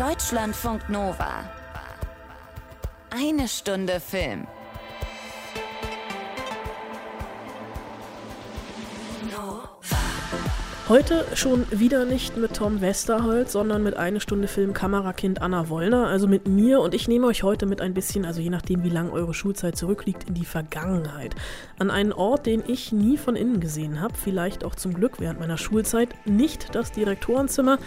Deutschlandfunk Nova. Eine Stunde Film. Heute schon wieder nicht mit Tom Westerholt, sondern mit eine Stunde Film Kamerakind Anna Wollner, also mit mir und ich nehme euch heute mit ein bisschen, also je nachdem wie lang eure Schulzeit zurückliegt, in die Vergangenheit. An einen Ort, den ich nie von innen gesehen habe, vielleicht auch zum Glück während meiner Schulzeit, nicht das Direktorenzimmer,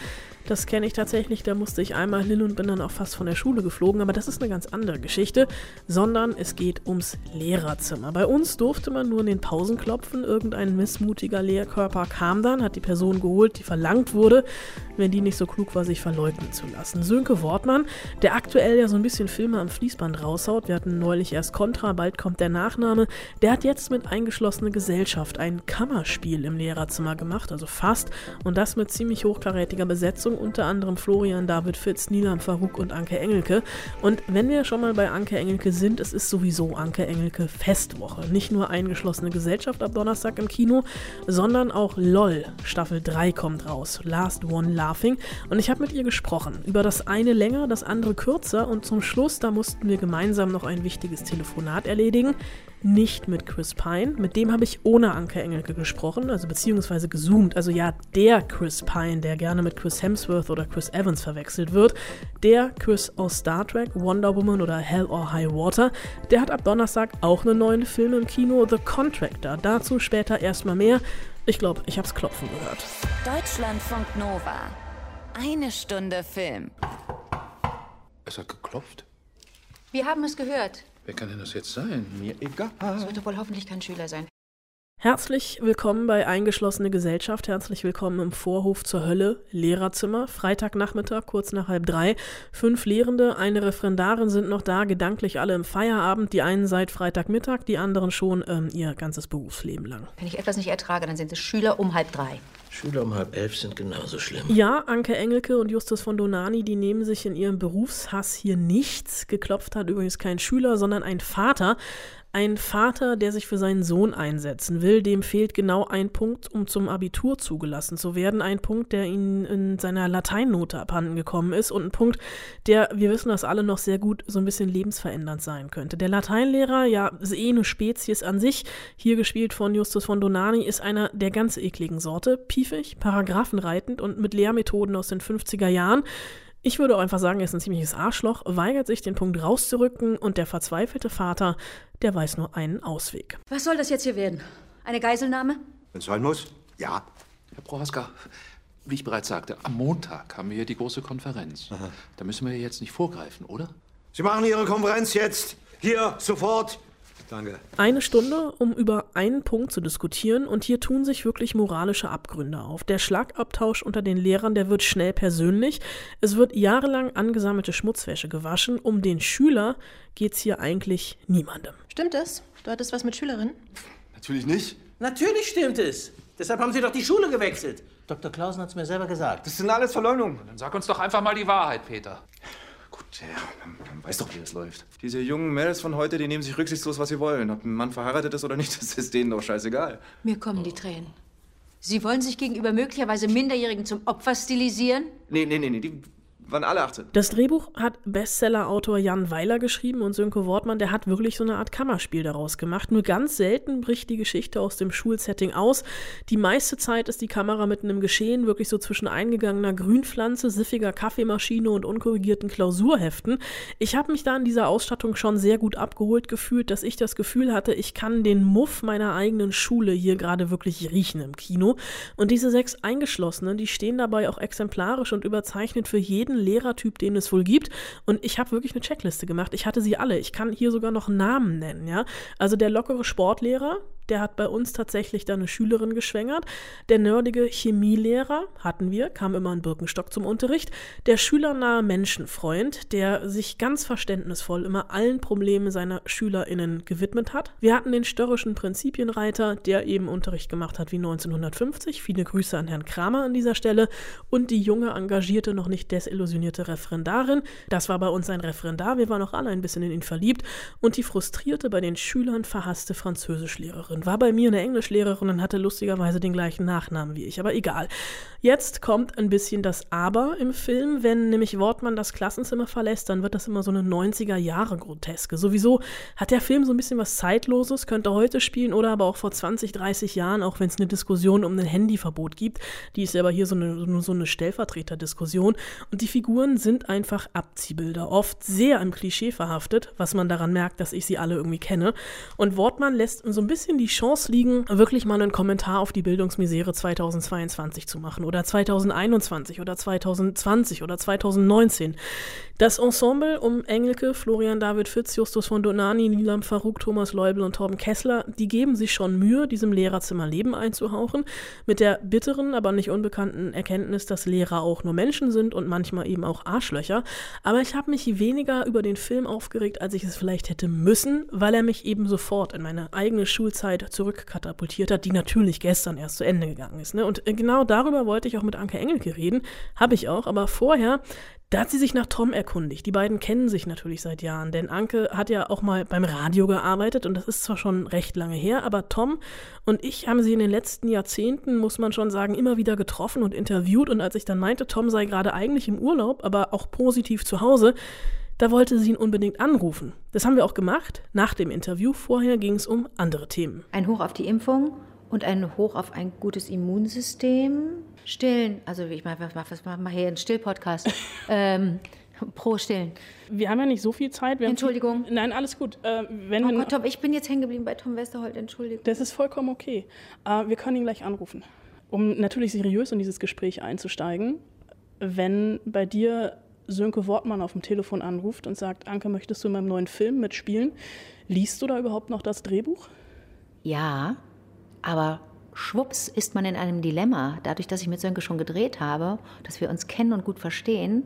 das kenne ich tatsächlich, da musste ich einmal hin und bin dann auch fast von der Schule geflogen, aber das ist eine ganz andere Geschichte, sondern es geht ums Lehrerzimmer. Bei uns durfte man nur in den Pausen klopfen, irgendein missmutiger Lehrkörper kam dann, hat die Person geholt, die verlangt wurde, wenn die nicht so klug war, sich verleugnen zu lassen. Sönke Wortmann, der aktuell ja so ein bisschen Filme am Fließband raushaut, wir hatten neulich erst Contra, bald kommt der Nachname, der hat jetzt mit eingeschlossene Gesellschaft ein Kammerspiel im Lehrerzimmer gemacht, also fast, und das mit ziemlich hochkarätiger Besetzung Besetzung, unter anderem Florian David Fitz, Nilam Farouk und Anke Engelke. Und wenn wir schon mal bei Anke Engelke sind, es ist sowieso Anke Engelke Festwoche. Nicht nur eingeschlossene Gesellschaft ab Donnerstag im Kino, sondern auch LOL Staffel 3 kommt raus. Last One Laughing. Und ich habe mit ihr gesprochen. Über das eine länger, das andere kürzer. Und zum Schluss, da mussten wir gemeinsam noch ein wichtiges Telefonat erledigen nicht mit Chris Pine. Mit dem habe ich ohne Anke Engelke gesprochen, also beziehungsweise gezoomt. Also ja, der Chris Pine, der gerne mit Chris Hemsworth oder Chris Evans verwechselt wird. Der Chris aus Star Trek, Wonder Woman oder Hell or High Water. Der hat ab Donnerstag auch einen neuen Film im Kino, The Contractor. Dazu später erstmal mehr. Ich glaube, ich habe es klopfen gehört. Deutschlandfunk Nova. Eine Stunde Film. Es hat geklopft. Wir haben es gehört. Wer kann denn das jetzt sein? Mir egal. Es wird doch wohl hoffentlich kein Schüler sein. Herzlich willkommen bei Eingeschlossene Gesellschaft. Herzlich willkommen im Vorhof zur Hölle, Lehrerzimmer. Freitagnachmittag, kurz nach halb drei. Fünf Lehrende, eine Referendarin sind noch da, gedanklich alle im Feierabend. Die einen seit Freitagmittag, die anderen schon ähm, ihr ganzes Berufsleben lang. Wenn ich etwas nicht ertrage, dann sind es Schüler um halb drei. Schüler um halb elf sind genauso schlimm. Ja, Anke Engelke und Justus von Donani, die nehmen sich in ihrem Berufshass hier nichts. Geklopft hat übrigens kein Schüler, sondern ein Vater. Ein Vater, der sich für seinen Sohn einsetzen will, dem fehlt genau ein Punkt, um zum Abitur zugelassen zu werden. Ein Punkt, der ihm in seiner Lateinnote abhanden gekommen ist und ein Punkt, der, wir wissen das alle noch sehr gut, so ein bisschen lebensverändernd sein könnte. Der Lateinlehrer, ja, ist eh eine Spezies an sich, hier gespielt von Justus von Donani, ist einer der ganz ekligen Sorte. Piefig, paragraphenreitend und mit Lehrmethoden aus den 50er Jahren. Ich würde auch einfach sagen, er ist ein ziemliches Arschloch, weigert sich, den Punkt rauszurücken und der verzweifelte Vater, der weiß nur einen Ausweg. Was soll das jetzt hier werden? Eine Geiselnahme? Wenn es sein muss, ja. Herr Prohaska, wie ich bereits sagte, am Montag haben wir hier die große Konferenz. Da müssen wir jetzt nicht vorgreifen, oder? Sie machen Ihre Konferenz jetzt. Hier, sofort. Danke. Eine Stunde, um über einen Punkt zu diskutieren und hier tun sich wirklich moralische Abgründe auf. Der Schlagabtausch unter den Lehrern, der wird schnell persönlich. Es wird jahrelang angesammelte Schmutzwäsche gewaschen. Um den Schüler geht's hier eigentlich niemandem. Stimmt es? Du hattest was mit Schülerinnen? Natürlich nicht. Natürlich stimmt es. Deshalb haben Sie doch die Schule gewechselt. Dr. Klausen hat es mir selber gesagt. Das sind alles Verleumdungen. Dann sag uns doch einfach mal die Wahrheit, Peter. Gut, ja, man, man weiß doch, wie das läuft. Diese jungen Mädels von heute, die nehmen sich rücksichtslos, was sie wollen. Ob ein Mann verheiratet ist oder nicht, das ist denen doch scheißegal. Mir kommen die Tränen. Sie wollen sich gegenüber möglicherweise Minderjährigen zum Opfer stilisieren? Nee, nee, nee, nee, die waren alle 18. Das Drehbuch hat Bestseller-Autor Jan Weiler geschrieben und Sönke Wortmann, der hat wirklich so eine Art Kammerspiel daraus gemacht. Nur ganz selten bricht die Geschichte aus dem Schulsetting aus. Die meiste Zeit ist die Kamera mitten im Geschehen, wirklich so zwischen eingegangener Grünpflanze, siffiger Kaffeemaschine und unkorrigierten Klausurheften. Ich habe mich da in dieser Ausstattung schon sehr gut abgeholt gefühlt, dass ich das Gefühl hatte, ich kann den Muff meiner eigenen Schule hier gerade wirklich riechen im Kino. Und diese sechs Eingeschlossenen, die stehen dabei auch exemplarisch und überzeichnet für jeden Lehrertyp, den es wohl gibt. Und ich habe wirklich eine Checkliste gemacht. Ich hatte sie alle. Ich kann hier sogar noch Namen nennen, ja. Also der lockere Sportlehrer, der hat bei uns tatsächlich da eine Schülerin geschwängert. Der nerdige Chemielehrer hatten wir, kam immer in Birkenstock zum Unterricht. Der schülernahe Menschenfreund, der sich ganz verständnisvoll immer allen Problemen seiner SchülerInnen gewidmet hat. Wir hatten den störrischen Prinzipienreiter, der eben Unterricht gemacht hat wie 1950. Viele Grüße an Herrn Kramer an dieser Stelle. Und die junge, engagierte, noch nicht desillusionierte desillusionierte Referendarin, das war bei uns ein Referendar, wir waren auch alle ein bisschen in ihn verliebt, und die frustrierte, bei den Schülern verhasste Französischlehrerin. War bei mir eine Englischlehrerin und hatte lustigerweise den gleichen Nachnamen wie ich, aber egal. Jetzt kommt ein bisschen das Aber im Film, wenn nämlich Wortmann das Klassenzimmer verlässt, dann wird das immer so eine 90er-Jahre-Groteske. Sowieso hat der Film so ein bisschen was Zeitloses, könnte heute spielen oder aber auch vor 20, 30 Jahren, auch wenn es eine Diskussion um ein Handyverbot gibt. Die ist aber hier so eine, so eine Stellvertreterdiskussion. Und die Figuren sind einfach Abziehbilder, oft sehr im Klischee verhaftet, was man daran merkt, dass ich sie alle irgendwie kenne. Und Wortmann lässt so ein bisschen die Chance liegen, wirklich mal einen Kommentar auf die Bildungsmisere 2022 zu machen oder 2021 oder 2020 oder 2019. Das Ensemble um Engelke, Florian David Fitz, Justus von Donani, Nilam Farouk, Thomas Leubel und Torben Kessler, die geben sich schon Mühe, diesem Lehrerzimmer Leben einzuhauchen, mit der bitteren, aber nicht unbekannten Erkenntnis, dass Lehrer auch nur Menschen sind und manchmal eben auch Arschlöcher. Aber ich habe mich weniger über den Film aufgeregt, als ich es vielleicht hätte müssen, weil er mich eben sofort in meine eigene Schulzeit zurückkatapultiert hat, die natürlich gestern erst zu Ende gegangen ist. Ne? Und genau darüber wollte ich auch mit Anke Engelke reden, habe ich auch, aber vorher da hat sie sich nach Tom erkundigt. Die beiden kennen sich natürlich seit Jahren, denn Anke hat ja auch mal beim Radio gearbeitet und das ist zwar schon recht lange her, aber Tom und ich haben sie in den letzten Jahrzehnten, muss man schon sagen, immer wieder getroffen und interviewt und als ich dann meinte, Tom sei gerade eigentlich im Urlaub, aber auch positiv zu Hause, da wollte sie ihn unbedingt anrufen. Das haben wir auch gemacht. Nach dem Interview vorher ging es um andere Themen. Ein Hoch auf die Impfung und ein Hoch auf ein gutes Immunsystem. Stillen, also ich meine, was, machen wir hier? Ein Still-Podcast. ähm, pro Stillen. Wir haben ja nicht so viel Zeit. Wir Entschuldigung. Viel, nein, alles gut. Äh, wenn oh Gott, Tom, ich bin jetzt hängen geblieben bei Tom Westerholt, Entschuldigung. Das ist vollkommen okay. Äh, wir können ihn gleich anrufen, um natürlich seriös in dieses Gespräch einzusteigen. Wenn bei dir Sönke Wortmann auf dem Telefon anruft und sagt, Anke, möchtest du in meinem neuen Film mitspielen? Liest du da überhaupt noch das Drehbuch? Ja, aber schwupps ist man in einem Dilemma. Dadurch, dass ich mit Sönke schon gedreht habe, dass wir uns kennen und gut verstehen,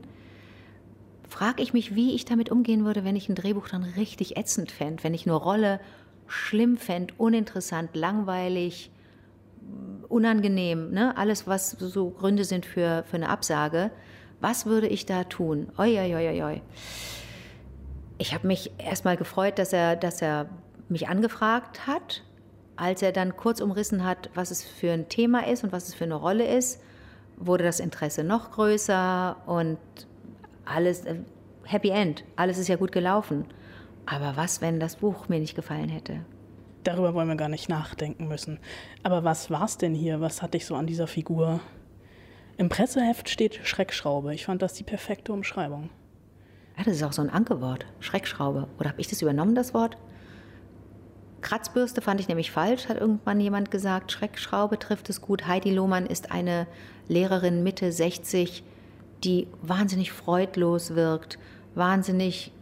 frage ich mich, wie ich damit umgehen würde, wenn ich ein Drehbuch dann richtig ätzend fände, wenn ich eine Rolle schlimm fände, uninteressant, langweilig, unangenehm, ne? alles, was so Gründe sind für, für eine Absage. Was würde ich da tun? Oi, oi, oi, oi. Ich habe mich erstmal gefreut, dass er, dass er mich angefragt hat als er dann kurz umrissen hat, was es für ein Thema ist und was es für eine Rolle ist, wurde das Interesse noch größer und alles, äh, Happy End, alles ist ja gut gelaufen. Aber was, wenn das Buch mir nicht gefallen hätte? Darüber wollen wir gar nicht nachdenken müssen. Aber was war es denn hier? Was hatte ich so an dieser Figur? Im Presseheft steht Schreckschraube. Ich fand das die perfekte Umschreibung. Ja, das ist auch so ein Ankewort, Schreckschraube. Oder habe ich das übernommen, das Wort? Kratzbürste fand ich nämlich falsch, hat irgendwann jemand gesagt. Schreckschraube trifft es gut. Heidi Lohmann ist eine Lehrerin Mitte 60, die wahnsinnig freudlos wirkt, wahnsinnig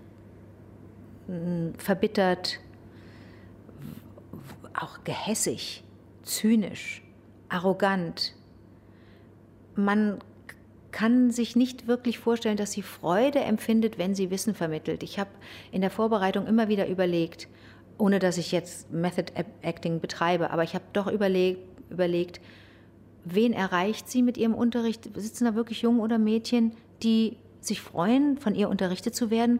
hm, verbittert, auch gehässig, zynisch, arrogant. Man kann sich nicht wirklich vorstellen, dass sie Freude empfindet, wenn sie Wissen vermittelt. Ich habe in der Vorbereitung immer wieder überlegt, ohne dass ich jetzt Method Acting betreibe, aber ich habe doch überlegt, überlegt, wen erreicht sie mit ihrem Unterricht? Sitzen da wirklich Jungen oder Mädchen, die sich freuen, von ihr unterrichtet zu werden?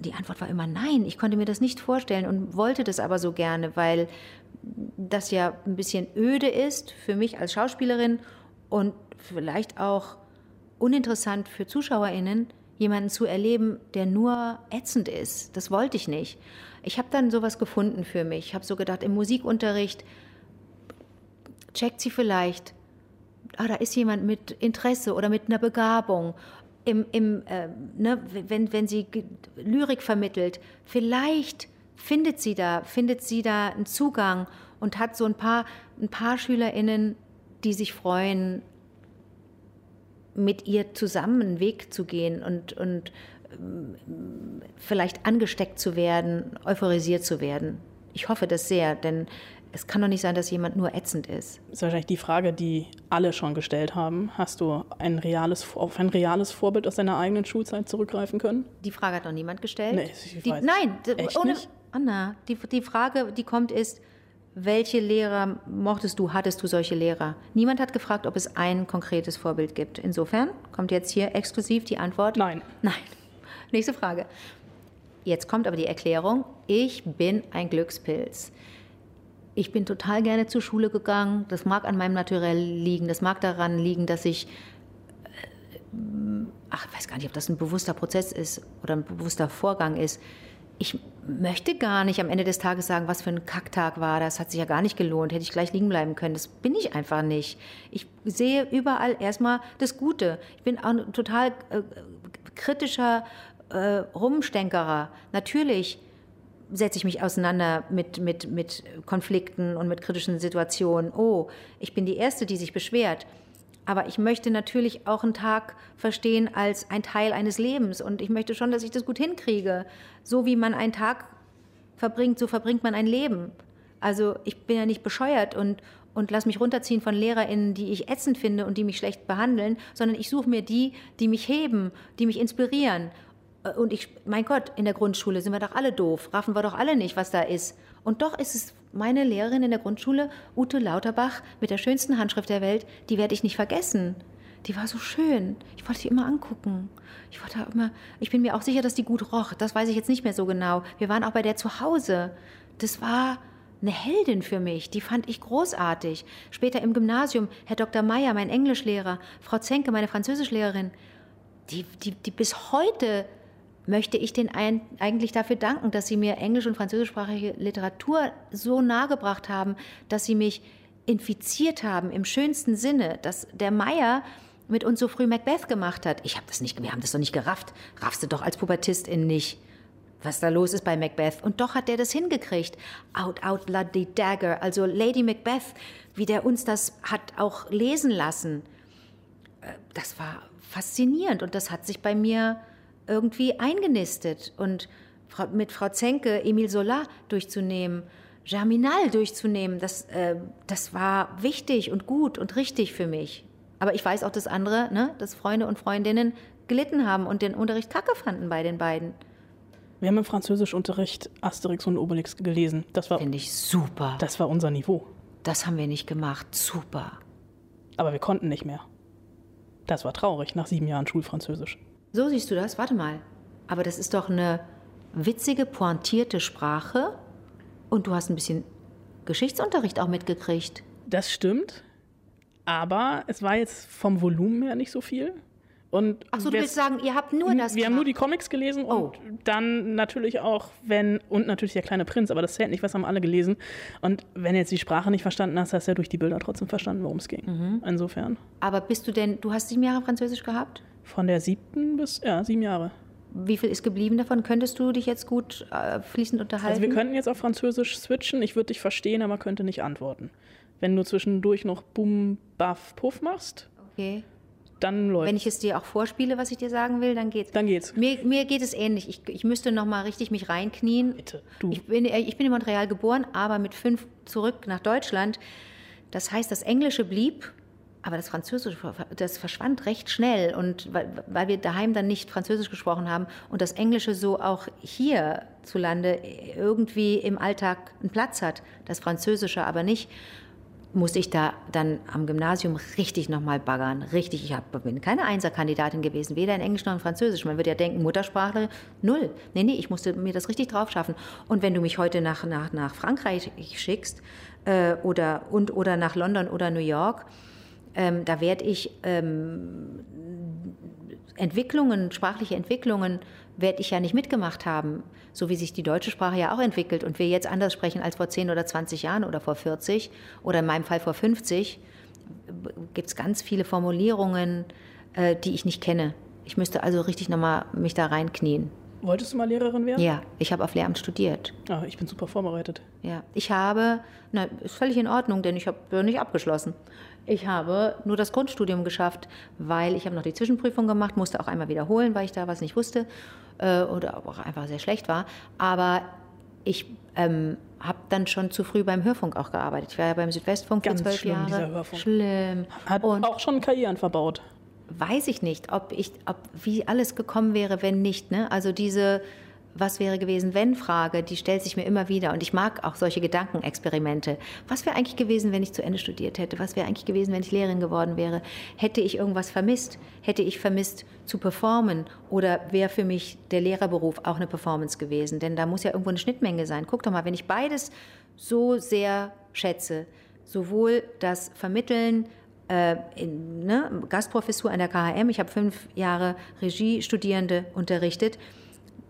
Die Antwort war immer nein. Ich konnte mir das nicht vorstellen und wollte das aber so gerne, weil das ja ein bisschen öde ist für mich als Schauspielerin und vielleicht auch uninteressant für ZuschauerInnen, jemanden zu erleben, der nur ätzend ist. Das wollte ich nicht. Ich habe dann sowas gefunden für mich. Ich habe so gedacht, im Musikunterricht checkt sie vielleicht, ah, da ist jemand mit Interesse oder mit einer Begabung. Im, im, äh, ne, wenn, wenn sie Lyrik vermittelt, vielleicht findet sie da, findet sie da einen Zugang und hat so ein paar, ein paar SchülerInnen, die sich freuen, mit ihr zusammen einen Weg zu gehen und, und vielleicht angesteckt zu werden, euphorisiert zu werden. Ich hoffe das sehr, denn es kann doch nicht sein, dass jemand nur ätzend ist. Das ist wahrscheinlich die Frage, die alle schon gestellt haben. Hast du ein reales, auf ein reales Vorbild aus deiner eigenen Schulzeit zurückgreifen können? Die Frage hat noch niemand gestellt. Nee, ich die, weiß. Nein, Echt ohne, nicht? Anna, die, die Frage, die kommt, ist, welche Lehrer mochtest du, hattest du solche Lehrer? Niemand hat gefragt, ob es ein konkretes Vorbild gibt. Insofern kommt jetzt hier exklusiv die Antwort. Nein. Nein. Nächste Frage. Jetzt kommt aber die Erklärung. Ich bin ein Glückspilz. Ich bin total gerne zur Schule gegangen. Das mag an meinem Naturell liegen. Das mag daran liegen, dass ich ach, ich weiß gar nicht, ob das ein bewusster Prozess ist oder ein bewusster Vorgang ist. Ich möchte gar nicht am Ende des Tages sagen, was für ein Kacktag war. Das hat sich ja gar nicht gelohnt. Hätte ich gleich liegen bleiben können. Das bin ich einfach nicht. Ich sehe überall erstmal das Gute. Ich bin auch ein total äh, kritischer äh, Rumstänkerer. Natürlich setze ich mich auseinander mit, mit, mit Konflikten und mit kritischen Situationen. Oh, ich bin die Erste, die sich beschwert. Aber ich möchte natürlich auch einen Tag verstehen als ein Teil eines Lebens. Und ich möchte schon, dass ich das gut hinkriege. So wie man einen Tag verbringt, so verbringt man ein Leben. Also ich bin ja nicht bescheuert und, und lass mich runterziehen von LehrerInnen, die ich ätzend finde und die mich schlecht behandeln, sondern ich suche mir die, die mich heben, die mich inspirieren. Und ich, mein Gott, in der Grundschule sind wir doch alle doof, raffen wir doch alle nicht, was da ist. Und doch ist es meine Lehrerin in der Grundschule, Ute Lauterbach, mit der schönsten Handschrift der Welt, die werde ich nicht vergessen. Die war so schön. Ich wollte sie immer angucken. Ich wollte immer, ich bin mir auch sicher, dass die gut roch. Das weiß ich jetzt nicht mehr so genau. Wir waren auch bei der zu Hause. Das war eine Heldin für mich. Die fand ich großartig. Später im Gymnasium, Herr Dr. Meyer, mein Englischlehrer, Frau Zenke, meine Französischlehrerin, die, die, die bis heute möchte ich den eigentlich dafür danken, dass sie mir englisch- und französischsprachige Literatur so nahegebracht haben, dass sie mich infiziert haben im schönsten Sinne, dass der Meier mit uns so früh Macbeth gemacht hat. Ich habe das nicht, wir haben das doch nicht gerafft. Raffst du doch als Pubertistin nicht, was da los ist bei Macbeth. Und doch hat der das hingekriegt. Out, out, bloody dagger. Also Lady Macbeth, wie der uns das hat auch lesen lassen. Äh, das war faszinierend und das hat sich bei mir irgendwie eingenistet. Und mit Frau Zenke Emil Solar durchzunehmen, Germinal durchzunehmen, das, äh, das war wichtig und gut und richtig für mich. Aber ich weiß auch, dass andere, ne, dass Freunde und Freundinnen gelitten haben und den Unterricht kacke fanden bei den beiden. Wir haben im Französischunterricht Asterix und Obelix gelesen. Das war finde ich super. Das war unser Niveau. Das haben wir nicht gemacht. Super. Aber wir konnten nicht mehr. Das war traurig nach sieben Jahren Schulfranzösisch. So siehst du das? Warte mal. Aber das ist doch eine witzige, pointierte Sprache und du hast ein bisschen Geschichtsunterricht auch mitgekriegt. Das stimmt, aber es war jetzt vom Volumen her nicht so viel. Und Ach so, du willst sagen, ihr habt nur das Wir haben nur die Comics gelesen oh. und dann natürlich auch, wenn, und natürlich der kleine Prinz, aber das zählt nicht, was haben alle gelesen. Und wenn jetzt die Sprache nicht verstanden hast, hast du ja durch die Bilder trotzdem verstanden, worum es ging. Mhm. Insofern. Aber bist du denn, du hast sieben Jahre Französisch gehabt? Von der siebten bis, ja, sieben Jahre. Wie viel ist geblieben davon? Könntest du dich jetzt gut äh, fließend unterhalten? Also wir könnten jetzt auf Französisch switchen. Ich würde dich verstehen, aber könnte nicht antworten. Wenn du zwischendurch noch Bum, Baff, Puff machst, okay. dann läuft Wenn ich es dir auch vorspiele, was ich dir sagen will, dann geht's. Dann geht's. Mir, mir geht es ähnlich. Ich, ich müsste noch mal richtig mich reinknien. Bitte, du. Ich bin, ich bin in Montreal geboren, aber mit fünf zurück nach Deutschland. Das heißt, das Englische blieb aber das Französische, das verschwand recht schnell und weil, weil, wir daheim dann nicht Französisch gesprochen haben und das Englische so auch hierzulande irgendwie im Alltag einen Platz hat, das Französische aber nicht, musste ich da dann am Gymnasium richtig nochmal baggern. Richtig, ich hab, bin keine Einserkandidatin gewesen, weder in Englisch noch in Französisch. Man würde ja denken, Muttersprachler, null. Nee, nee, ich musste mir das richtig drauf schaffen. Und wenn du mich heute nach, nach, nach Frankreich schickst äh, oder, und, oder nach London oder New York, ähm, da werde ich ähm, Entwicklungen, sprachliche Entwicklungen, werde ich ja nicht mitgemacht haben, so wie sich die deutsche Sprache ja auch entwickelt und wir jetzt anders sprechen als vor 10 oder 20 Jahren oder vor 40 oder in meinem Fall vor 50, gibt es ganz viele Formulierungen, äh, die ich nicht kenne. Ich müsste also richtig nochmal mich da reinknien. Wolltest du mal Lehrerin werden? Ja, ich habe auf Lehramt studiert. Ah, ich bin super vorbereitet. Ja, ich habe, na, ist völlig in Ordnung, denn ich habe nicht abgeschlossen. Ich habe nur das Grundstudium geschafft, weil ich habe noch die Zwischenprüfung gemacht, musste auch einmal wiederholen, weil ich da was nicht wusste äh, oder auch einfach sehr schlecht war. Aber ich ähm, habe dann schon zu früh beim Hörfunk auch gearbeitet. Ich war ja beim Südwestfunk Ganz für zwölf schlimm, Jahre. Dieser Hörfunk. Schlimm. Hat Und auch schon Karrieren verbaut. weiß ich nicht, ob ich, ob wie alles gekommen wäre, wenn nicht. Ne? Also diese was wäre gewesen, wenn Frage, die stellt sich mir immer wieder und ich mag auch solche Gedankenexperimente. Was wäre eigentlich gewesen, wenn ich zu Ende studiert hätte? Was wäre eigentlich gewesen, wenn ich Lehrerin geworden wäre? Hätte ich irgendwas vermisst? Hätte ich vermisst zu performen oder wäre für mich der Lehrerberuf auch eine Performance gewesen? Denn da muss ja irgendwo eine Schnittmenge sein. Guck doch mal, wenn ich beides so sehr schätze, sowohl das Vermitteln, äh, in, ne, Gastprofessur an der KHM, ich habe fünf Jahre Regiestudierende unterrichtet,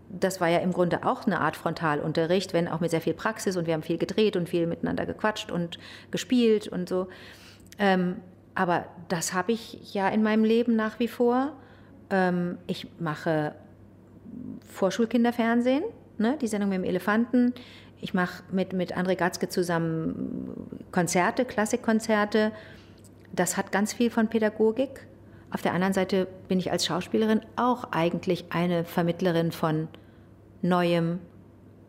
das war ja im Grunde auch eine Art Frontalunterricht, wenn auch mit sehr viel Praxis und wir haben viel gedreht und viel miteinander gequatscht und gespielt und so. Ähm, aber das habe ich ja in meinem Leben nach wie vor. Ähm, ich mache Vorschulkinderfernsehen, ne, die Sendung mit dem Elefanten. Ich mache mit, mit André Gatzke zusammen Konzerte, Klassikkonzerte. Das hat ganz viel von Pädagogik. Auf der anderen Seite bin ich als Schauspielerin auch eigentlich eine Vermittlerin von Neuem,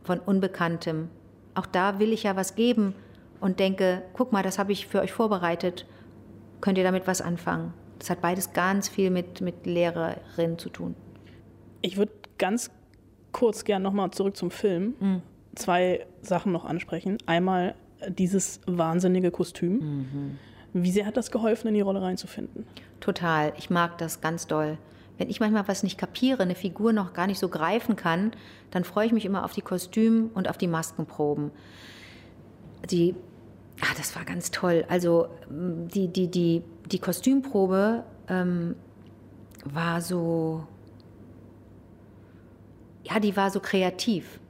von Unbekanntem. Auch da will ich ja was geben und denke, guck mal, das habe ich für euch vorbereitet. Könnt ihr damit was anfangen? Das hat beides ganz viel mit, mit Lehrerin zu tun. Ich würde ganz kurz gern nochmal zurück zum Film. Mhm. Zwei Sachen noch ansprechen. Einmal dieses wahnsinnige Kostüm. Mhm. Wie sehr hat das geholfen, in die Rolle reinzufinden? Total. Ich mag das ganz doll. Wenn ich manchmal was nicht kapiere, eine Figur noch gar nicht so greifen kann, dann freue ich mich immer auf die Kostüm- und auf die Maskenproben. Die, ah, das war ganz toll. Also die, die, die, die Kostümprobe ähm, war so, ja, die war so kreativ.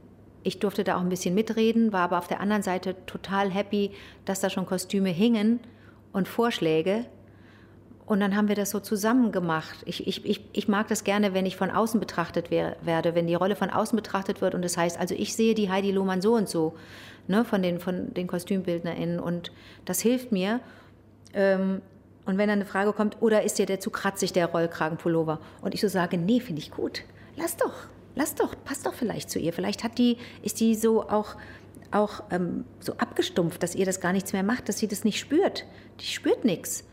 Ich durfte da auch ein bisschen mitreden, war aber auf der anderen Seite total happy, dass da schon Kostüme hingen und Vorschläge. Und dann haben wir das so zusammen gemacht. Ich, ich, ich, ich mag das gerne, wenn ich von außen betrachtet wer, werde, wenn die Rolle von außen betrachtet wird und das heißt, also ich sehe die Heidi Lohmann so und so, ne, von den, von den KostümbildnerInnen und das hilft mir. Ähm, und wenn dann eine Frage kommt, oder ist dir der zu kratzig, der Rollkragenpullover? Und ich so sage, nee, finde ich gut. Lass doch, lass doch, passt doch vielleicht zu ihr. Vielleicht hat die, ist die so auch auch ähm, so abgestumpft, dass ihr das gar nichts mehr macht, dass sie das nicht spürt. Die spürt nichts.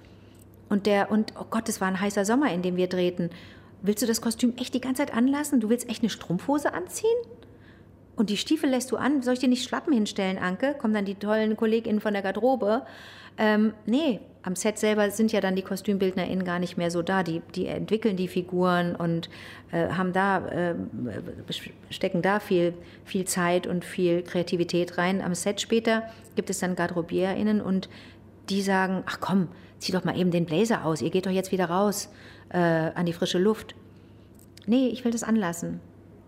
Und der, und oh Gott, es war ein heißer Sommer, in dem wir drehten. Willst du das Kostüm echt die ganze Zeit anlassen? Du willst echt eine Strumpfhose anziehen? Und die Stiefel lässt du an? Soll ich dir nicht Schlappen hinstellen, Anke? Kommen dann die tollen KollegInnen von der Garderobe. Ähm, nee, am Set selber sind ja dann die KostümbildnerInnen gar nicht mehr so da. Die, die entwickeln die Figuren und äh, haben da, äh, stecken da viel, viel Zeit und viel Kreativität rein. Am Set später gibt es dann GarderobierInnen und die sagen, ach komm, zieh doch mal eben den Blazer aus, ihr geht doch jetzt wieder raus äh, an die frische Luft. Nee, ich will das anlassen.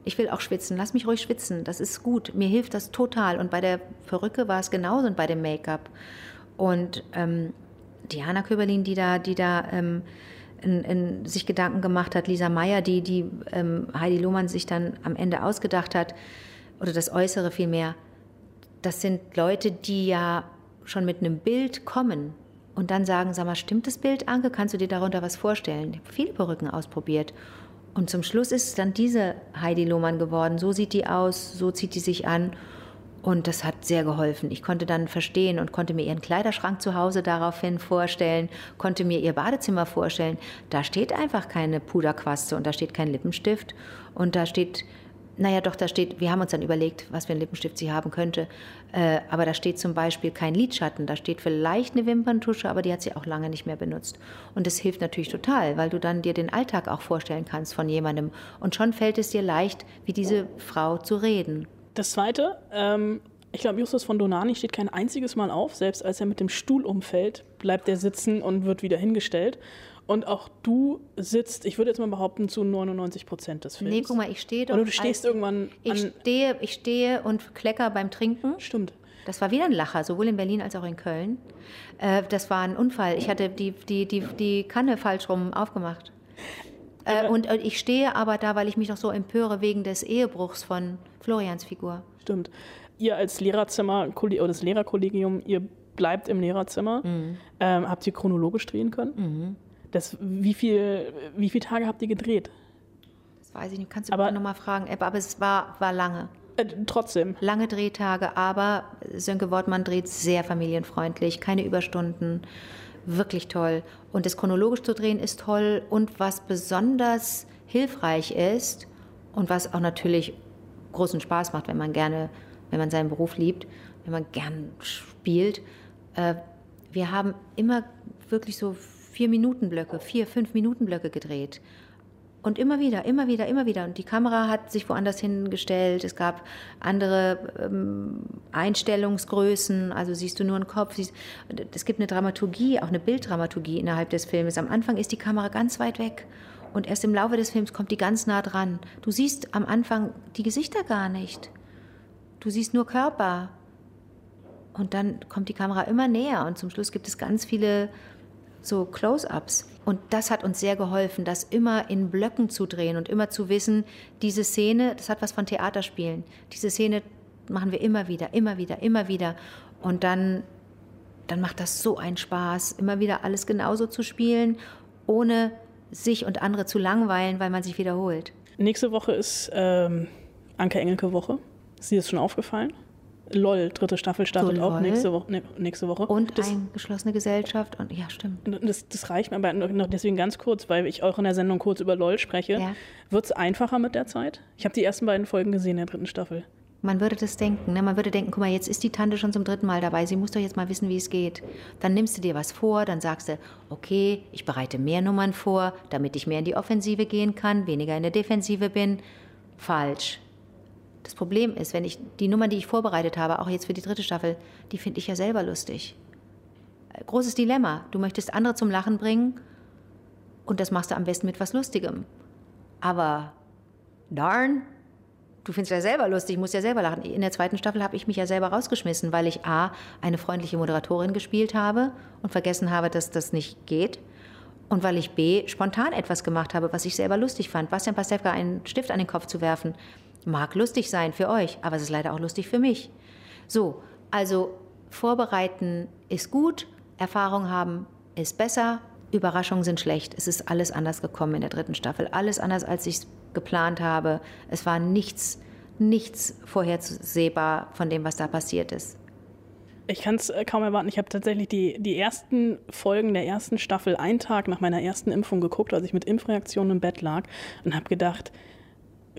Ich will auch schwitzen. Lass mich ruhig schwitzen. Das ist gut. Mir hilft das total. Und bei der Perücke war es genauso und bei dem Make-up. Und ähm, Diana Köberlin, die da, die da ähm, in, in sich Gedanken gemacht hat, Lisa Meyer, die, die ähm, Heidi Lohmann sich dann am Ende ausgedacht hat, oder das Äußere vielmehr, das sind Leute, die ja schon mit einem Bild kommen und dann sagen, sag mal, stimmt das Bild, Anke? Kannst du dir darunter was vorstellen? Ich habe viele Perücken ausprobiert. Und zum Schluss ist es dann diese Heidi Lohmann geworden. So sieht die aus, so zieht die sich an. Und das hat sehr geholfen. Ich konnte dann verstehen und konnte mir ihren Kleiderschrank zu Hause daraufhin vorstellen, konnte mir ihr Badezimmer vorstellen. Da steht einfach keine Puderquaste und da steht kein Lippenstift und da steht naja, doch, da steht, wir haben uns dann überlegt, was für einen Lippenstift sie haben könnte. Äh, aber da steht zum Beispiel kein Lidschatten. Da steht vielleicht eine Wimperntusche, aber die hat sie auch lange nicht mehr benutzt. Und das hilft natürlich total, weil du dann dir den Alltag auch vorstellen kannst von jemandem. Und schon fällt es dir leicht, wie diese Frau zu reden. Das Zweite, ähm, ich glaube, Justus von Donani steht kein einziges Mal auf. Selbst als er mit dem Stuhl umfällt, bleibt er sitzen und wird wieder hingestellt. Und auch du sitzt, ich würde jetzt mal behaupten, zu 99 Prozent des Films. Nee, guck mal, ich stehe doch. Oder du stehst irgendwann. Ich stehe, ich stehe und klecker beim Trinken. Stimmt. Das war wieder ein Lacher, sowohl in Berlin als auch in Köln. Äh, das war ein Unfall. Ich hatte die, die, die, die Kanne falsch rum aufgemacht. Äh, und, und ich stehe aber da, weil ich mich noch so empöre wegen des Ehebruchs von Florians Figur. Stimmt. Ihr als Lehrerzimmer oder das Lehrerkollegium, ihr bleibt im Lehrerzimmer. Mhm. Ähm, habt ihr chronologisch drehen können? Mhm. Das, wie, viel, wie viele Tage habt ihr gedreht? Das weiß ich nicht. Kannst du aber noch mal fragen. Aber es war, war lange. Äh, trotzdem. Lange Drehtage, aber Sönke Wortmann dreht sehr familienfreundlich, keine Überstunden. Wirklich toll. Und das chronologisch zu drehen ist toll. Und was besonders hilfreich ist und was auch natürlich großen Spaß macht, wenn man gerne, wenn man seinen Beruf liebt, wenn man gern spielt. Äh, wir haben immer wirklich so vier Minuten Blöcke, vier, fünf Minuten Blöcke gedreht. Und immer wieder, immer wieder, immer wieder. Und die Kamera hat sich woanders hingestellt. Es gab andere ähm, Einstellungsgrößen. Also siehst du nur einen Kopf. Siehst, es gibt eine Dramaturgie, auch eine Bilddramaturgie innerhalb des Films. Am Anfang ist die Kamera ganz weit weg. Und erst im Laufe des Films kommt die ganz nah dran. Du siehst am Anfang die Gesichter gar nicht. Du siehst nur Körper. Und dann kommt die Kamera immer näher. Und zum Schluss gibt es ganz viele so Close-ups. Und das hat uns sehr geholfen, das immer in Blöcken zu drehen und immer zu wissen, diese Szene, das hat was von Theaterspielen. Diese Szene machen wir immer wieder, immer wieder, immer wieder. Und dann, dann macht das so einen Spaß, immer wieder alles genauso zu spielen, ohne sich und andere zu langweilen, weil man sich wiederholt. Nächste Woche ist ähm, Anke Engelke Woche. Ist dir das schon aufgefallen? LOL, dritte Staffel startet So, auch nächste Woche. Ne, nächste Woche. Und das, eingeschlossene Gesellschaft und ja, stimmt. das, das reicht mir aber noch- noch deswegen ganz kurz, weil ich auch in der Sendung kurz über LOL spreche. Ja. Wird es einfacher mit der Zeit? Ich habe die ersten beiden Folgen gesehen in der dritten Staffel. Man würde das denken, ne? man würde denken, guck mal, jetzt ist die Tante schon zum dritten Mal dabei, sie muss doch jetzt mal wissen, wie es geht. Dann nimmst du dir was vor, dann sagst du, okay, ich bereite mehr Nummern vor, damit ich mehr in die Offensive gehen kann, weniger in der Defensive bin. Falsch. Das Problem ist, wenn ich die Nummer, die ich vorbereitet habe, auch jetzt für die dritte Staffel, die finde ich ja selber lustig. Äh, Großes Dilemma. Du möchtest andere zum Lachen bringen und das machst du am besten mit was Lustigem. Aber darn, du findest ja selber lustig, musst ja selber lachen. In der zweiten Staffel habe ich mich ja selber rausgeschmissen, weil ich A, eine freundliche Moderatorin gespielt habe und vergessen habe, dass das nicht geht. Und weil ich B, spontan etwas gemacht habe, was ich selber lustig fand. Bastian Pastewka einen Stift an den Kopf zu werfen, mag lustig sein für euch, aber es ist leider auch lustig für mich. So, also vorbereiten ist gut, Erfahrung haben ist besser, Überraschungen sind schlecht. Es ist alles anders gekommen in der dritten Staffel. Alles anders, als ich es geplant habe. Es war nichts, nichts vorhersehbar von dem, was da passiert ist. Ich kann es kaum erwarten. Ich habe tatsächlich die, die ersten Folgen der ersten Staffel einen Tag nach meiner ersten Impfung geguckt, als ich mit Impfreaktionen im Bett lag und habe gedacht,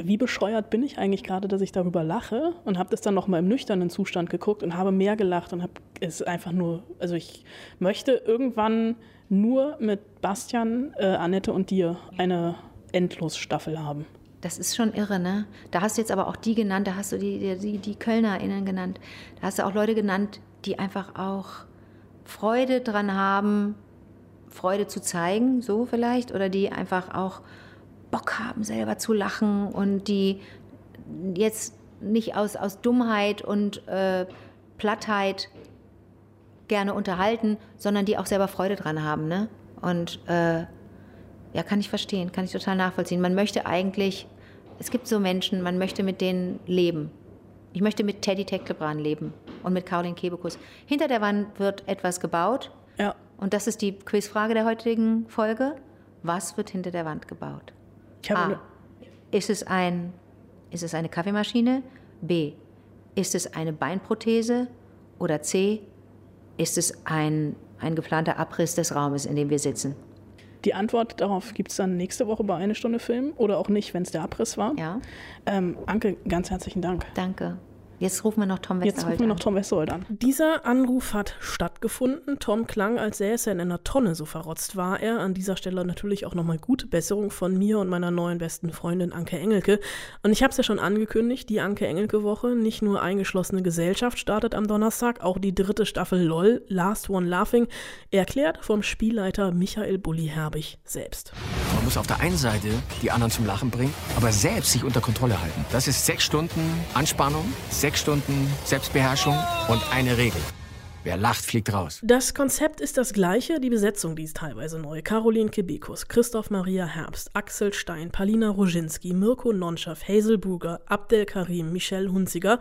wie bescheuert bin ich eigentlich gerade, dass ich darüber lache und habe das dann noch mal im nüchternen Zustand geguckt und habe mehr gelacht und habe es einfach nur, also ich möchte irgendwann nur mit Bastian, äh, Annette und dir eine Endlosstaffel haben. Das ist schon irre, ne? Da hast du jetzt aber auch die genannt, da hast du die, die, die KölnerInnen genannt. Da hast du auch Leute genannt, die einfach auch Freude dran haben, Freude zu zeigen, so vielleicht, oder die einfach auch Bock haben, selber zu lachen und die jetzt nicht aus, aus Dummheit und äh, Plattheit gerne unterhalten, sondern die auch selber Freude dran haben, ne? Und äh, ja, kann ich verstehen, kann ich total nachvollziehen. Man möchte eigentlich, es gibt so Menschen, man möchte mit denen leben. Ich möchte mit Teddy Tecklebrand leben und mit Caroline Kebekus. Hinter der Wand wird etwas gebaut. Ja. Und das ist die Quizfrage der heutigen Folge. Was wird hinter der Wand gebaut? Ich habe A. Ist es, ein, ist es eine Kaffeemaschine? B. Ist es eine Beinprothese? Oder C. Ist es ein, ein geplanter Abriss des Raumes, in dem wir sitzen? Die Antwort darauf gibt es dann nächste Woche bei Eine Stunde Film oder auch nicht, wenn es der Abriss war. Ja. Ähm, Anke, ganz herzlichen Dank. Danke. Jetzt rufen wir noch Tom Jetzt Westerholt rufen wir noch an. Tom Westerholt an. Dieser Anruf hat stattgefunden. Tom klang, als säße er in einer Tonne, so verrotzt war er. An dieser Stelle natürlich auch nochmal gute Besserung von mir und meiner neuen besten Freundin Anke Engelke. Und ich habe es ja schon angekündigt, die Anke Engelke-Woche, nicht nur eingeschlossene Gesellschaft, startet am Donnerstag, auch die dritte Staffel LOL, Last One Laughing, erklärt vom Spielleiter Michael Bulli-Herbig selbst. Man muss auf der einen Seite die anderen zum Lachen bringen, aber selbst sich unter Kontrolle halten. Das ist sechs Stunden Anspannung, sechs Stunden Selbstbeherrschung und eine Regel. Wer lacht, fliegt raus. Das Konzept ist das gleiche, die Besetzung, die ist teilweise neu. Caroline Kebekus, Christoph Maria Herbst, Axel Stein, Palina Roginski, Mirko Nonchaf, Hazel Buger, Abdel Karim, Michelle Hunziger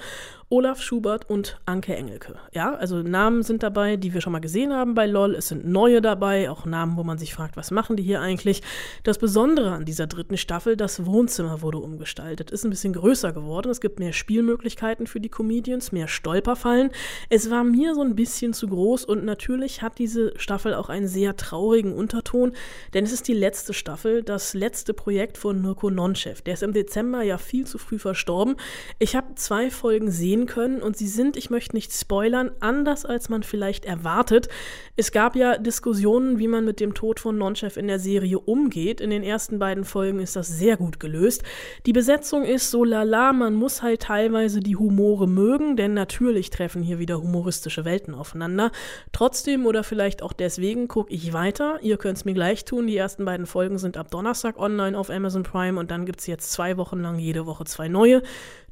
Olaf Schubert und Anke Engelke. Ja, also Namen sind dabei, die wir schon mal gesehen haben bei LOL. Es sind neue dabei, auch Namen, wo man sich fragt, was machen die hier eigentlich? Das Besondere an dieser dritten Staffel, das Wohnzimmer wurde umgestaltet. Ist ein bisschen größer geworden. Es gibt mehr Spielmöglichkeiten für die Comedians, mehr Stolperfallen. Es war mir so ein bisschen zu groß und natürlich hat diese Staffel auch einen sehr traurigen Unterton, denn es ist die letzte Staffel, das letzte Projekt von Mirko Nonchev. Der ist im Dezember ja viel zu früh verstorben. Ich habe zwei Folgen sehen können und sie sind, ich möchte nicht spoilern, anders als man vielleicht erwartet. Es gab ja Diskussionen, wie man mit dem Tod von Nonchev in der Serie umgeht. In den ersten beiden Folgen ist das sehr gut gelöst. Die Besetzung ist so lala, man muss halt teilweise die Humore mögen, denn natürlich treffen hier wieder humoristische Welten aufeinander. Trotzdem oder vielleicht auch deswegen gucke ich weiter. Ihr könnt es mir gleich tun. Die ersten beiden Folgen sind ab Donnerstag online auf Amazon Prime und dann gibt es jetzt zwei Wochen lang jede Woche zwei neue.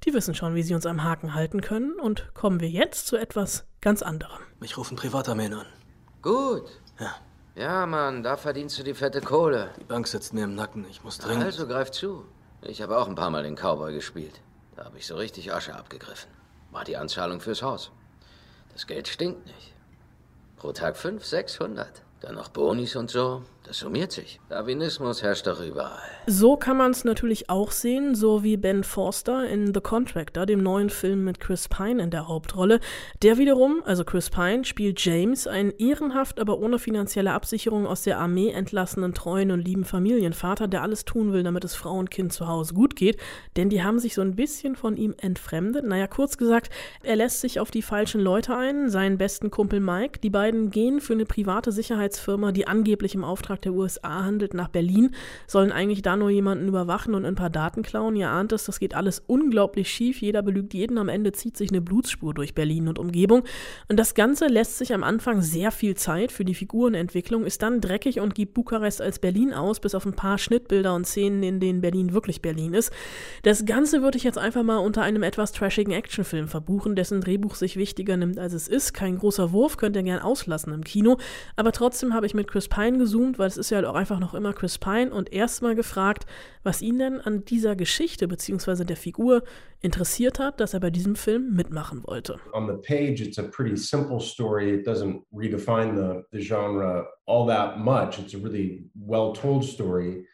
Die wissen schon, wie sie uns am Haken halten können. Und kommen wir jetzt zu etwas ganz anderem. Mich rufen Privatarmeen an. Gut. Ja. Ja, Mann, da verdienst du die fette Kohle. Die Bank sitzt mir im Nacken. Ich muss dringend. Also greif zu. Ich habe auch ein paar Mal den Cowboy gespielt. Da habe ich so richtig Asche abgegriffen. War die Anzahlung fürs Haus. Das Geld stinkt nicht. Pro Tag 500, 600. Dann noch Bonis und so. Das summiert sich. Darwinismus herrscht doch überall. So kann man es natürlich auch sehen, so wie Ben Forster in The Contractor, dem neuen Film mit Chris Pine in der Hauptrolle. Der wiederum, also Chris Pine, spielt James, einen ehrenhaft, aber ohne finanzielle Absicherung aus der Armee entlassenen, treuen und lieben Familienvater, der alles tun will, damit es Frau und Kind zu Hause gut geht. Denn die haben sich so ein bisschen von ihm entfremdet. Naja, kurz gesagt, er lässt sich auf die falschen Leute ein, seinen besten Kumpel Mike. Die beiden gehen für eine private Sicherheitsfirma, die angeblich im Auftrag der USA handelt, nach Berlin, sollen eigentlich da nur jemanden überwachen und ein paar Daten klauen. Ihr ahnt es, das geht alles unglaublich schief. Jeder belügt jeden. Am Ende zieht sich eine Blutspur durch Berlin und Umgebung. Und das Ganze lässt sich am Anfang sehr viel Zeit für die Figurenentwicklung, ist dann dreckig und gibt Bukarest als Berlin aus, bis auf ein paar Schnittbilder und Szenen, in denen Berlin wirklich Berlin ist. Das Ganze würde ich jetzt einfach mal unter einem etwas trashigen Actionfilm verbuchen, dessen Drehbuch sich wichtiger nimmt, als es ist. Kein großer Wurf, könnt ihr gern auslassen im Kino. Aber trotzdem habe ich mit Chris Pine gezoomt, weil es ist ja halt auch einfach noch immer Chris Pine und erstmal gefragt, was ihn denn an dieser Geschichte bzw. der Figur interessiert hat, dass er bei diesem Film mitmachen wollte. On the page, it's a pretty simple story. It doesn't redefine the, the genre all that much. It's a really well told story.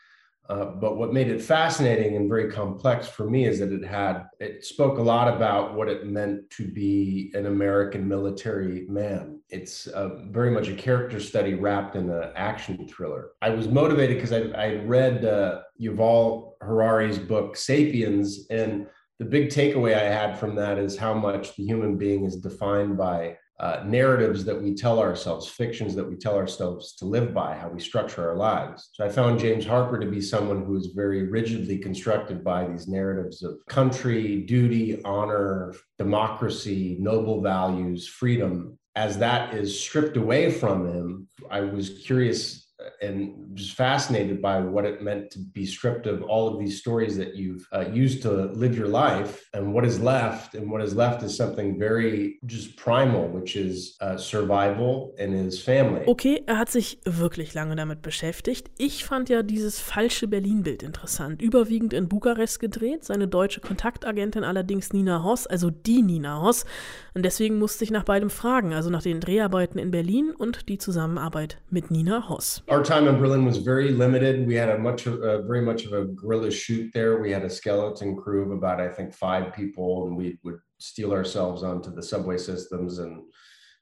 Uh, but what made it fascinating and very complex for me is that it had, it spoke a lot about what it meant to be an American military man. It's uh, very much a character study wrapped in an action thriller. I was motivated because I, I read uh, Yuval Harari's book, Sapiens, and the big takeaway I had from that is how much the human being is defined by uh, narratives that we tell ourselves, fictions that we tell ourselves to live by, how we structure our lives. So I found James Harper to be someone who is very rigidly constructed by these narratives of country, duty, honor, democracy, noble values, freedom. As that is stripped away from him, I was curious and just fascinated by what it meant to be stripped of all of these stories that you've uh, used to live your life and what is left. And what is left is something very just primal which is uh, survival and his family. Okay er hat sich wirklich lange damit beschäftigt. Ich fand ja dieses falsche Berlin-Bild interessant. Überwiegend in Bukarest gedreht seine deutsche Kontaktagentin allerdings Nina Hoss also die Nina Hoss. Und deswegen musste ich nach beidem fragen also nach den Dreharbeiten in Berlin und die Zusammenarbeit mit Nina Hoss. Our time in Berlin was very limited. We had a much, uh, very much of a guerrilla shoot there. We had a skeleton crew of about, I think, five people, and we would steal ourselves onto the subway systems and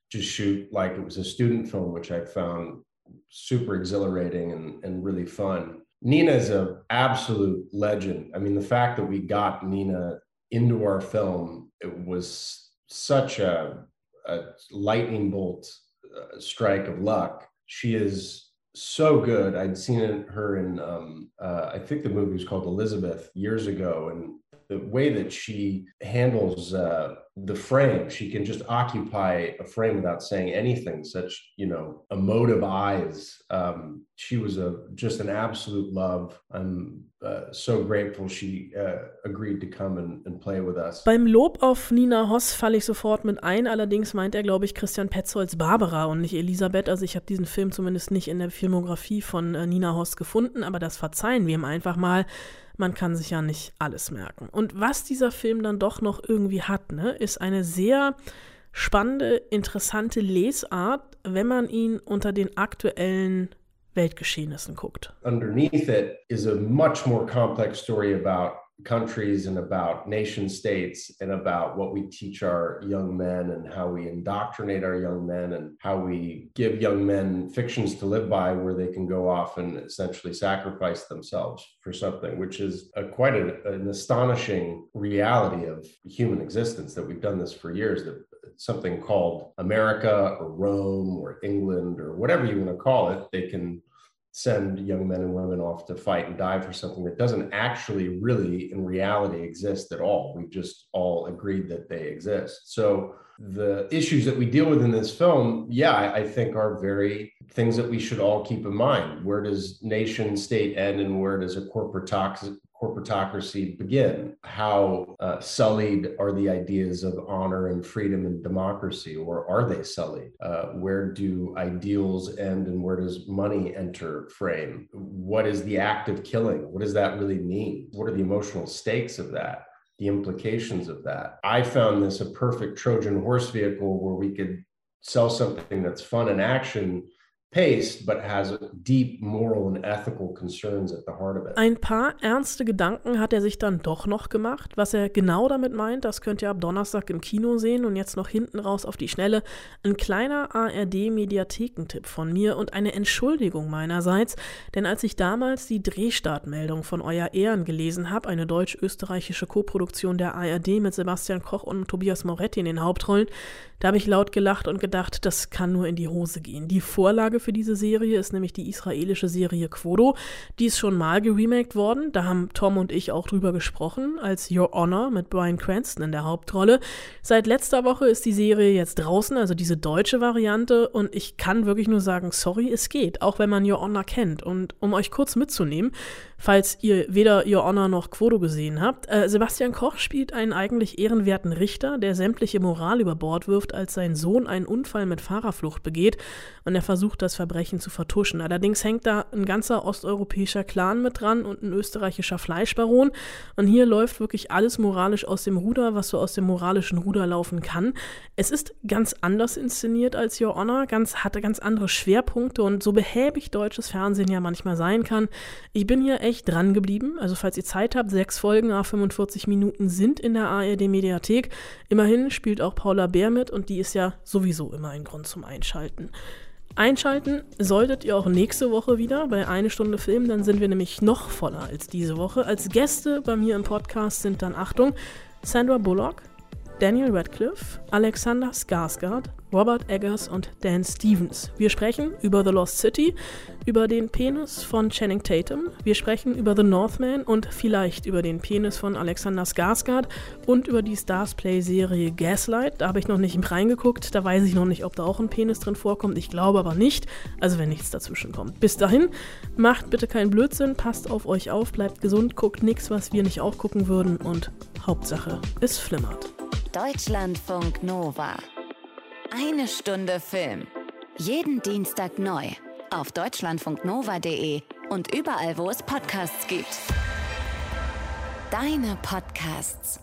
just shoot like it was a student film, which I found super exhilarating and, and really fun. Nina is an absolute legend. I mean, the fact that we got Nina into our film, it was such a, a lightning bolt uh, strike of luck. She is so good. I'd seen her in, um, uh, I think the movie was called Elizabeth years ago, and the way that she handles uh, the frame, she can just occupy a frame without saying anything. Such you know emotive eyes. Um, she was a just an absolute love. I'm uh, so grateful she uh, agreed to come and, and, play with us. Beim Lob auf Nina Hoss falle ich sofort mit ein. Allerdings meint er, glaube ich, Christian Petzolds Barbara und nicht Elisabeth. Also ich habe diesen Film zumindest nicht in der Filmografie von äh, Nina Hoss gefunden, aber das verzeihen wir ihm einfach mal man kann sich ja nicht alles merken. Und was dieser Film dann doch noch irgendwie hat, ne, ist eine sehr spannende, interessante Lesart, wenn man ihn unter den aktuellen Weltgeschehnissen guckt. Underneath it is a much more complex story about countries and about nation states and about what we teach our young men and how we indoctrinate our young men and how we give young men fictions to live by where they can go off and essentially sacrifice themselves for something, which is a, quite an astonishing reality of human existence that we've done this for years. That something called America or Rome or England or whatever you want to call it, they can send young men and women off to fight and die for something that doesn't actually really in reality exist at all. We've just all agreed that they exist. So the issues that we deal with in this film, yeah, I, I think are very things that we should all keep in mind. Where does nation state end and where does a corporate corporatocracy begin? How uh, sullied are the ideas of honor and freedom and democracy, or are they sullied? Uh, where do ideals end and where does money enter frame? What is the act of killing? What does that really mean? What are the emotional stakes of that? The implications of that. I found this a perfect Trojan horse vehicle where we could sell something that's fun and action Ein paar ernste Gedanken hat er sich dann doch noch gemacht. Was er genau damit meint, das könnt ihr ab Donnerstag im Kino sehen und jetzt noch hinten raus auf die Schnelle. Ein kleiner ARD-Mediathekentipp von mir und eine Entschuldigung meinerseits, denn als ich damals die Drehstartmeldung von Euer Ehren gelesen habe, eine deutsch-österreichische Koproduktion der ARD mit Sebastian Koch und Tobias Moretti in den Hauptrollen, da habe ich laut gelacht und gedacht, das kann nur in die Hose gehen. Die Vorlage für diese Serie ist nämlich die israelische Serie Quodo. Die ist schon mal geremaked worden. Da haben Tom und ich auch drüber gesprochen, als Your Honor mit Brian Cranston in der Hauptrolle. Seit letzter Woche ist die Serie jetzt draußen, also diese deutsche Variante. Und ich kann wirklich nur sagen, sorry, es geht, auch wenn man Your Honor kennt. Und um euch kurz mitzunehmen, falls ihr weder Your Honor noch Quodo gesehen habt. Äh, Sebastian Koch spielt einen eigentlich ehrenwerten Richter, der sämtliche Moral über Bord wirft, als sein Sohn einen Unfall mit Fahrerflucht begeht und er versucht, das Verbrechen zu vertuschen. Allerdings hängt da ein ganzer osteuropäischer Clan mit dran und ein österreichischer Fleischbaron. Und hier läuft wirklich alles moralisch aus dem Ruder, was so aus dem moralischen Ruder laufen kann. Es ist ganz anders inszeniert als Your Honor, ganz, hatte ganz andere Schwerpunkte und so behäbig deutsches Fernsehen ja manchmal sein kann. Ich bin hier echt echt dran geblieben. Also falls ihr Zeit habt, sechs Folgen a 45 Minuten sind in der ARD Mediathek. Immerhin spielt auch Paula Bär mit und die ist ja sowieso immer ein Grund zum Einschalten. Einschalten solltet ihr auch nächste Woche wieder bei Eine Stunde Film, dann sind wir nämlich noch voller als diese Woche. Als Gäste bei mir im Podcast sind dann, Achtung, Sandra Bullock, Daniel Radcliffe, Alexander Skarsgård, Robert Eggers und Dan Stevens. Wir sprechen über The Lost City, über den Penis von Channing Tatum, wir sprechen über The Northman und vielleicht über den Penis von Alexander Skarsgård und über die Stars Play Serie Gaslight. Da habe ich noch nicht reingeguckt, da weiß ich noch nicht, ob da auch ein Penis drin vorkommt. Ich glaube aber nicht, also wenn nichts dazwischen kommt. Bis dahin, macht bitte keinen Blödsinn, passt auf euch auf, bleibt gesund, guckt nichts, was wir nicht auch gucken würden und Hauptsache, es flimmert. Deutschlandfunk Nova. Eine Stunde Film. Jeden Dienstag neu. Auf deutschlandfunknova.de und überall, wo es Podcasts gibt. Deine Podcasts.